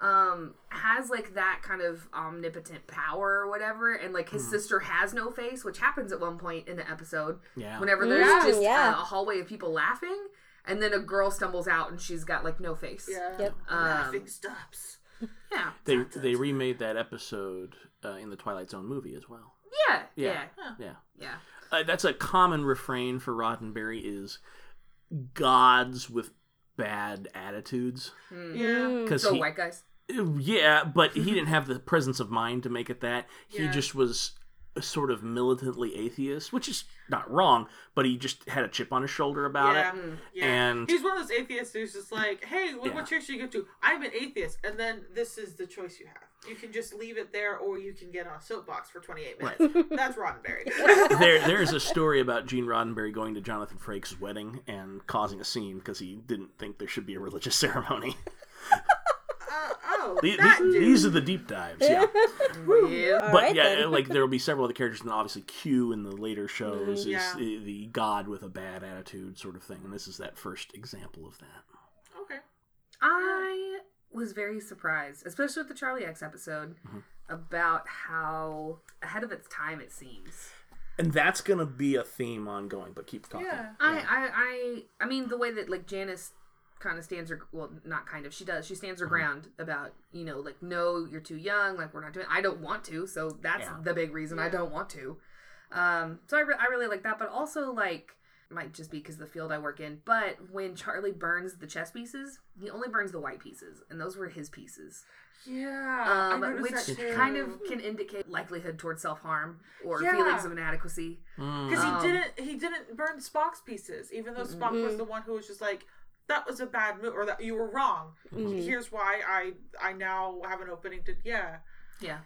um has like that kind of omnipotent power or whatever and like his sister has no face which happens at one point in the episode Yeah. whenever there's Yeah, just yeah. uh, a hallway of people laughing and then a girl stumbles out and she's got like no face Yeah. Yep. Laughing Um, stops. yeah They they remade that episode uh, in the Twilight Zone movie as well. yeah Yeah. yeah Yeah. yeah Uh, that's a common refrain for Roddenberry is gods with bad attitudes Yeah. because so white guys yeah but he didn't have the presence of mind to make it that he Yeah. just was a sort of militantly atheist which is not wrong but he just had a chip on his shoulder about yeah. it yeah. And- he's one of those atheists who's just like, hey, look Yeah. what church should you go to. I'm an atheist, and then this is the choice you have. You can just leave it there, or you can get on a soapbox for 28 minutes. That's Roddenberry. there there's a story about Gene Roddenberry going to Jonathan Frakes' wedding and causing a scene because he didn't think there should be a religious ceremony. Oh, these, that dude. these are the deep dives, yeah. yeah but right, yeah, then. like there will be several other characters, and obviously Q in the later shows is yeah. the, the god with a bad attitude sort of thing, and this is that first example of that. okay. I was very surprised, especially with the Charlie X episode, Mm-hmm. about how ahead of its time it seems. And that's gonna be a theme ongoing. But keep talking. Yeah. I, I, I, I mean, the way that like Janice kind of stands her, well, not kind of, she does, she stands her ground about, you know, like, no, you're too young, like, we're not doing, I don't want to, so that's Yeah. the big reason I don't want to. Um, so I, re- I really like that, but also like, might just be because the field I work in, but when Charlie burns the chess pieces, he only burns the white pieces, and those were his pieces. Yeah. um, I which that too. kind of can indicate likelihood towards self harm or Yeah. feelings of inadequacy. Mm. because Um, he didn't he didn't burn Spock's pieces, even though Spock Mm-hmm. was the one who was just like. That was a bad move, or that you were wrong. Mhm. Here's why I I now have an opening to yeah. Yeah,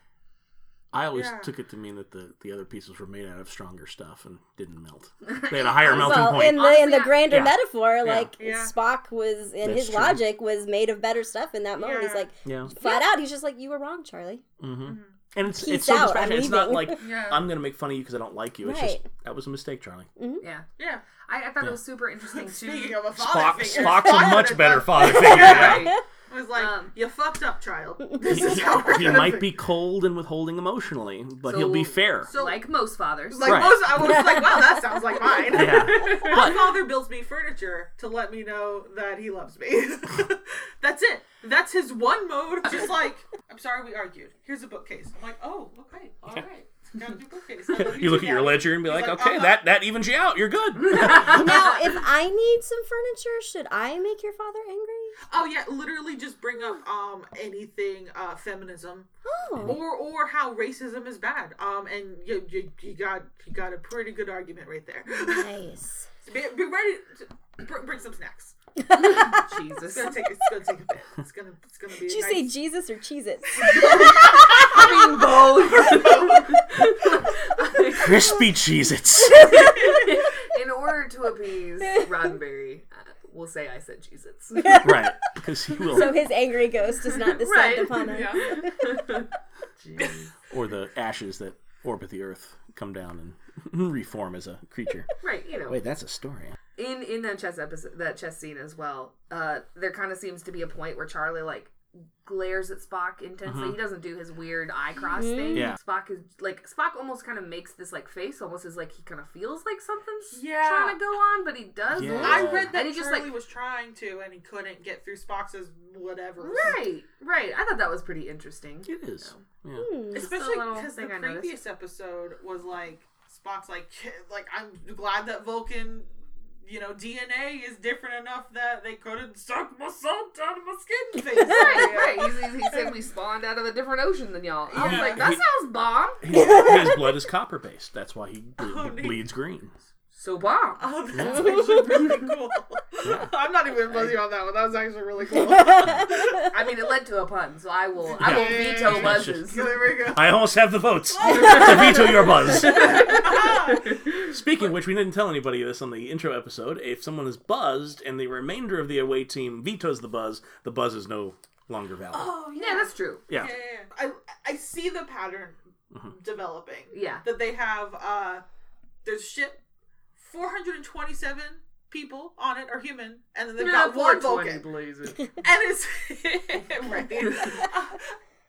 I always Yeah. took it to mean that the, the other pieces were made out of stronger stuff and didn't melt. They had a higher melting well, point. in the in the grander Yeah. metaphor, like Yeah. Spock was in That's his true. logic was made of better stuff in that moment. He's like yeah. flat out. He's just like, "You were wrong, Charlie." Mm-hmm. And it's Peace it's so out, It's not like Yeah. I'm gonna make fun of you because I don't like you. It's just that was a mistake, Charlie. Yeah. Yeah. I, I thought Yeah. it was super interesting too. Speaking of a father Spock, figure, Spock's a much better done- father figure. Right. I was like, Um, you fucked up, child. This is how we're he gonna might fix- be cold and withholding emotionally, but he'll be So- fair. So- like most fathers. Like Right. most, I was like, wow, that sounds like mine. Yeah. My But- father builds me furniture to let me know that he loves me. That's it. That's his one mode. Just like, I'm sorry we argued. Here's a bookcase. I'm like, oh, okay, all right. Got a new bookcase. I love you look at your ledger and be like, like, okay, uh-huh. that that evens you out. You're good. now, if I need some furniture, should I make your father angry? Oh yeah, literally just bring up um anything uh feminism Oh, or or how racism is bad. Um and you you, you got you got a pretty good argument right there. nice. be, be ready to bring, bring some snacks. Jesus. It's gonna take it's gonna take a bit. It's gonna it's gonna be. Did a you nice... say Jesus or Cheez Its? I mean both Crispy Cheez-Its. In order to appease Roddenberry, uh, we'll say I said Jesus. right. Because he will. so his angry ghost does not descend Right. upon us. Yeah. or the ashes that orbit the earth come down and reform as a creature. Right, you know. Wait, that's a story. In in that chess episode that chess scene as well uh there kind of seems to be a point where charlie like glares at spock intensely he doesn't do his weird eye cross thing Yeah. spock is like spock almost kind of makes this like face almost as like he kind of feels like something's Yeah. trying to go on but he does Yeah. I read that and he just Charlie like was trying to, and he couldn't get through Spock's whatever. right right i thought that was pretty interesting It is. Yeah. Hmm. Especially because the thing I noticed. previous episode was like Spock's like like I'm glad that Vulcan, you know, DNA is different enough that they couldn't suck my salt out of my skin. Things. right right He's, he's, he said we spawned out of a different ocean than y'all i was Yeah. like that He- sounds bomb He- his blood is copper based. That's why he ble- Oh, neat. bleeds green. So bomb Oh, that's actually really cool. Yeah. I'm not even buzzing on that one. That was actually really cool. i mean it led to a pun so i will i will Yeah. veto That's buzzes So there we go. I almost have the votes to veto your buzz. Speaking of which, we didn't tell anybody this on the intro episode. If someone is buzzed and the remainder of the away team vetoes the buzz, the buzz is no longer valid. Oh yeah that's true yeah. Yeah, yeah, yeah. I I see the pattern Mm-hmm. developing. yeah That they have uh there's ship 427 people on it are human, and then they've got one Vulcan. blazes. And it's right.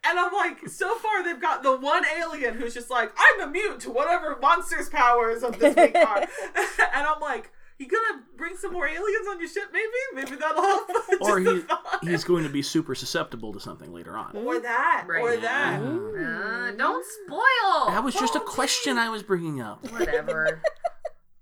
And I'm like, so far they've got the one alien who's just like, I'm immune to whatever monster's powers of this big car. and I'm like, you gonna bring some more aliens on your ship? Maybe, maybe that'll help. Or he, he's going to be super susceptible to something later on. or that, Right. or that. Uh, don't spoil. That was just a question I was bringing up. Whatever.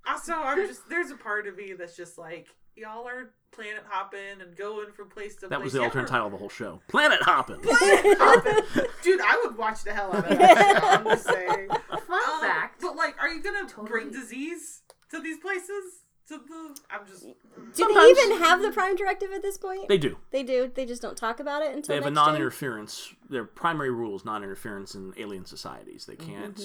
Also, I'm just there's a part of me that's just like, y'all are planet hopping and going from place to place. That was the Yeah, alternate title of the whole show. Planet hopping. Planet hopping. Dude, I would watch the hell out of that. show, I'm just saying. Fun Um, fact. But like, are you gonna Totally. bring disease to these places? To the I'm just Do Sometimes- they even have the Prime Directive at this point? They do. They do. They just don't talk about it until They have a next gen? non-interference. Their primary rule is non-interference in alien societies. They can't.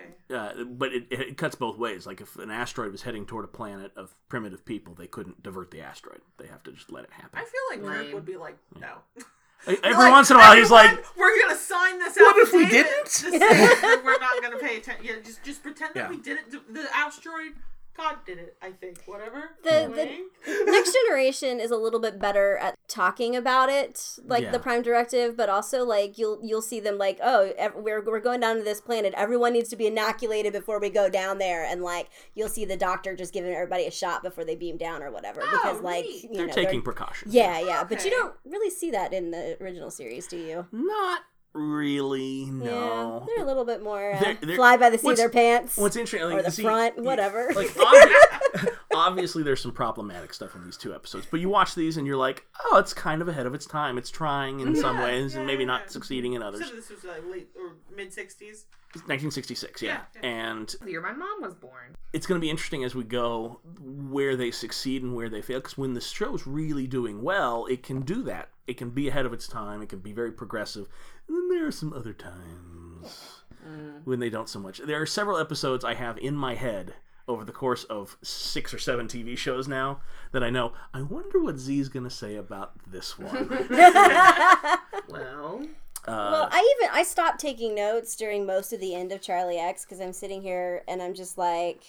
Okay. Uh, but it, it cuts both ways. Like if an asteroid was heading toward a planet of primitive people, they couldn't divert the asteroid. They have to just let it happen. I feel like Kirk Lame. would be like, no. Every Like, once in a while, he's like, "We're gonna sign this out." What if we didn't?" to say that we're not gonna pay attention. Yeah, just just pretend that Yeah. we didn't. The asteroid, God did it. I think. Whatever. The- the- Next Generation is a little bit better at talking about it, like Yeah. the Prime Directive, but also like you'll you'll see them like, oh, ev- we're we're going down to this planet. Everyone needs to be inoculated before we go down there, and like you'll see the doctor just giving everybody a shot before they beam down or whatever, oh, because like neat. you they're know taking they're- precautions. yeah, yeah, but you don't really see that in the original series, do you? Not really. Yeah, No. they're a little bit more uh, They're- they're- fly by the seat of their pants. What's interesting, like, or the see, front, whatever. Like, obvi- obviously, there's some problematic stuff in these two episodes, but you watch these and you're like, oh, it's kind of ahead of its time. It's trying in some Yeah, ways and maybe yeah. not succeeding in others. said this was like late or mid '60s. 1966, yeah. Yeah, yeah. And The year my mom was born. it's going to be interesting as we go where they succeed and where they fail. Because when the show's really doing well, it can do that. It can be ahead of its time. It can be very progressive. And then there are some other times mm. when they don't so much. There are several episodes I have in my head over the course of six or seven TV shows now that I know. I wonder what Z's going to say about this one. Well, uh, Well, I even I stopped taking notes during most of the end of Charlie X because I'm sitting here and I'm just like,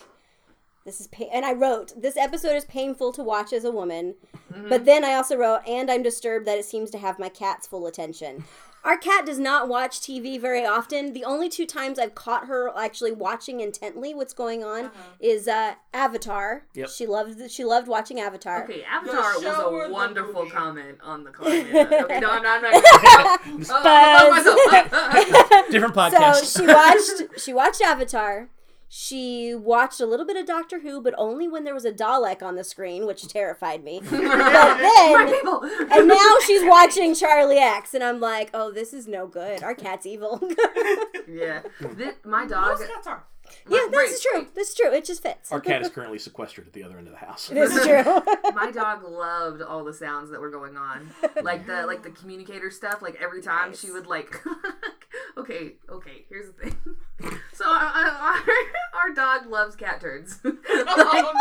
this is pain. And I wrote this episode is painful to watch as a woman, but then I also wrote, and I'm disturbed that it seems to have my cat's full attention. Our cat does not watch TV very often. The only two times I've caught her actually watching intently what's going on is uh, Avatar. Yep. She loved she loved watching Avatar. okay, Avatar The show or was a wonderful comment on the climate. okay, no, I'm not. I'm not oh, myself. Different podcast So she watched she watched Avatar. She watched a little bit of Doctor Who, but only when there was a Dalek on the screen, which terrified me. but then and now she's watching Charlie X, and I'm like, oh, this is no good. Our cat's evil. Yeah, Thi- my dog. Most cats are. Yeah, my- this is true. This is true. It just fits. Our cat is currently sequestered at the other end of the house. this is true. my dog loved all the sounds that were going on like the like the communicator stuff like every time Nice. she would like okay okay here's the thing so I, uh, I, uh, our, our dog loves cat turds Oh, no!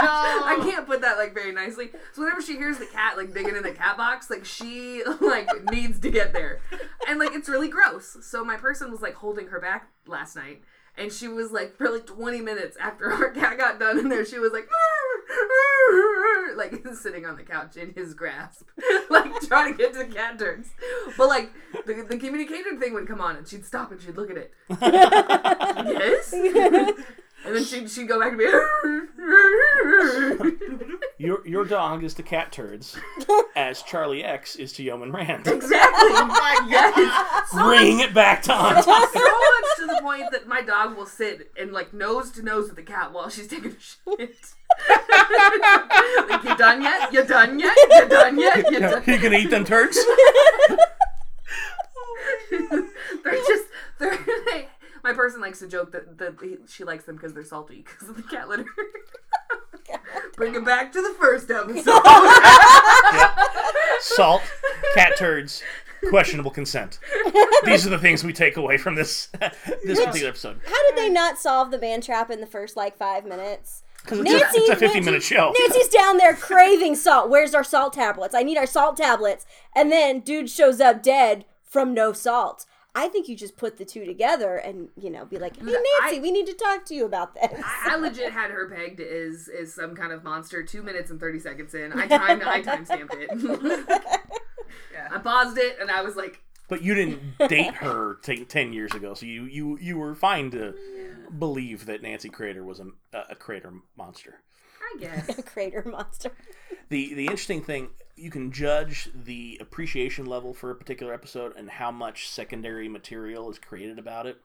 I can't put that like very nicely. So whenever she hears the cat like digging in the cat box, like she like needs to get there, and like it's really gross. So my person was like holding her back last night, and she was like for like 20 minutes after our cat got done in there, she was like like sitting on the couch in his grasp, like trying to get to the cat turns. But like the, the communicator thing would come on, and she'd stop and she'd look at it. yes. And then she'd, she'd go back to be. Your your dog is to cat turds, as Charlie X is to Yeoman Rand. exactly. yes. Bring it back to on So much to the point that my dog will sit and like nose to nose with the cat while she's taking a shit. like, you done yet? You done yet? You done yet? You done? You gonna eat them turds? Oh they're just they're. They, my person likes to joke that, that he- she likes them because they're salty because of the cat litter. Bring it back to the first episode. Salt, cat turds, questionable consent. These are the things we take away from this this particular episode. How did they not solve the man trap in the first like five minutes? Because it's, a- it's a 50 minute show. Nancy's down there craving salt. Where's our salt tablets? I need our salt tablets. And then dude shows up dead from no salt. I think you just put the two together and you know be like, "Hey Nancy, I- we need to talk to you about this." I, I legit had her pegged as as some kind of monster. Two minutes and thirty seconds in, I timed I time stamped it. Yeah. I paused it and I was like, But you didn't date her t- 10 years ago, so you, you, you were fine to believe that Nancy Crater was a, a crater monster. I guess. A crater monster. the the interesting thing you can judge the appreciation level for a particular episode and how much secondary material is created about it.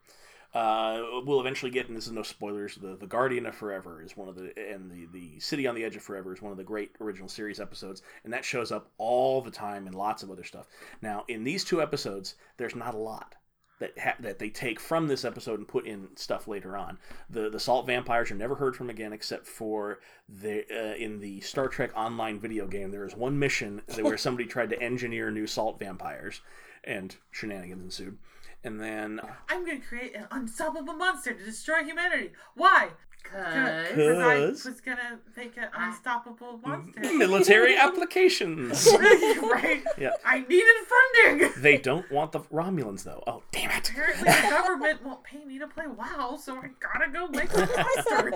Uh, we'll eventually get and this is no spoilers the, the guardian of forever is one of the and the, the city on the edge of forever is one of the great original series episodes and that shows up all the time and lots of other stuff. Now in these two episodes there's not a lot that ha- that they take from this episode and put in stuff later on. The the salt vampires are never heard from again, except for the uh, in the Star Trek Online video game. There is one mission where somebody tried to engineer new salt vampires, and shenanigans ensued. And then I'm gonna create an unstoppable monster to destroy humanity. Why? Cause Because I was gonna make an unstoppable monster. Mm, military applications. right? Yeah. I needed funding. They don't want the Romulans though. Oh damn it! Apparently, the government won't pay me to play WoW, so I gotta go make some monsters.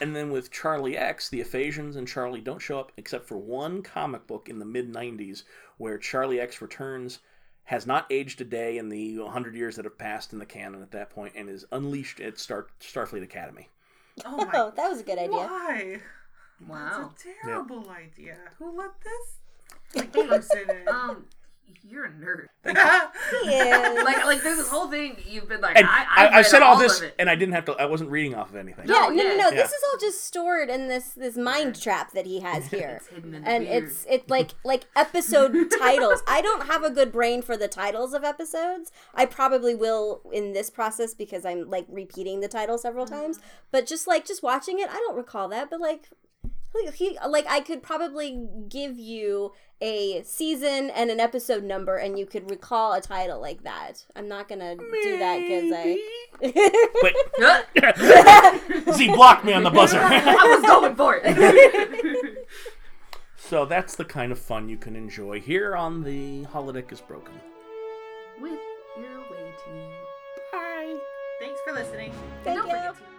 And then with Charlie X, the Thasians and Charlie don't show up except for one comic book in the mid 90s where Charlie X returns, has not aged a day in the 100 years that have passed in the canon at that point, and is unleashed at Star- Starfleet Academy. Oh Oh, my! that was a good idea. Why? wow. That's a terrible idea. Who let this person in? Um, you're a nerd. Yeah. Like like there's this whole thing you've been like And I I, I, I, said all of this, and I didn't have to. I wasn't reading off of anything. Yeah, no, no, yeah. no. Yeah. This is all just stored in this this mind trap that he has here. It's hidden in and beard. it's it's like like episode titles. I don't have a good brain for the titles of episodes. I probably will in this process because I'm like repeating the title several times. Uh-huh. But just like just watching it, I don't recall that. But like he like I could probably give you a season and an episode number, and you could recall a title like that. I'm not gonna do that because I. Wait. Z blocked me on the buzzer. I was going for it. so that's the kind of fun you can enjoy here on the Holodeck is Broken. With your way team. Bye. Thanks for listening. Thank Don't you. forget to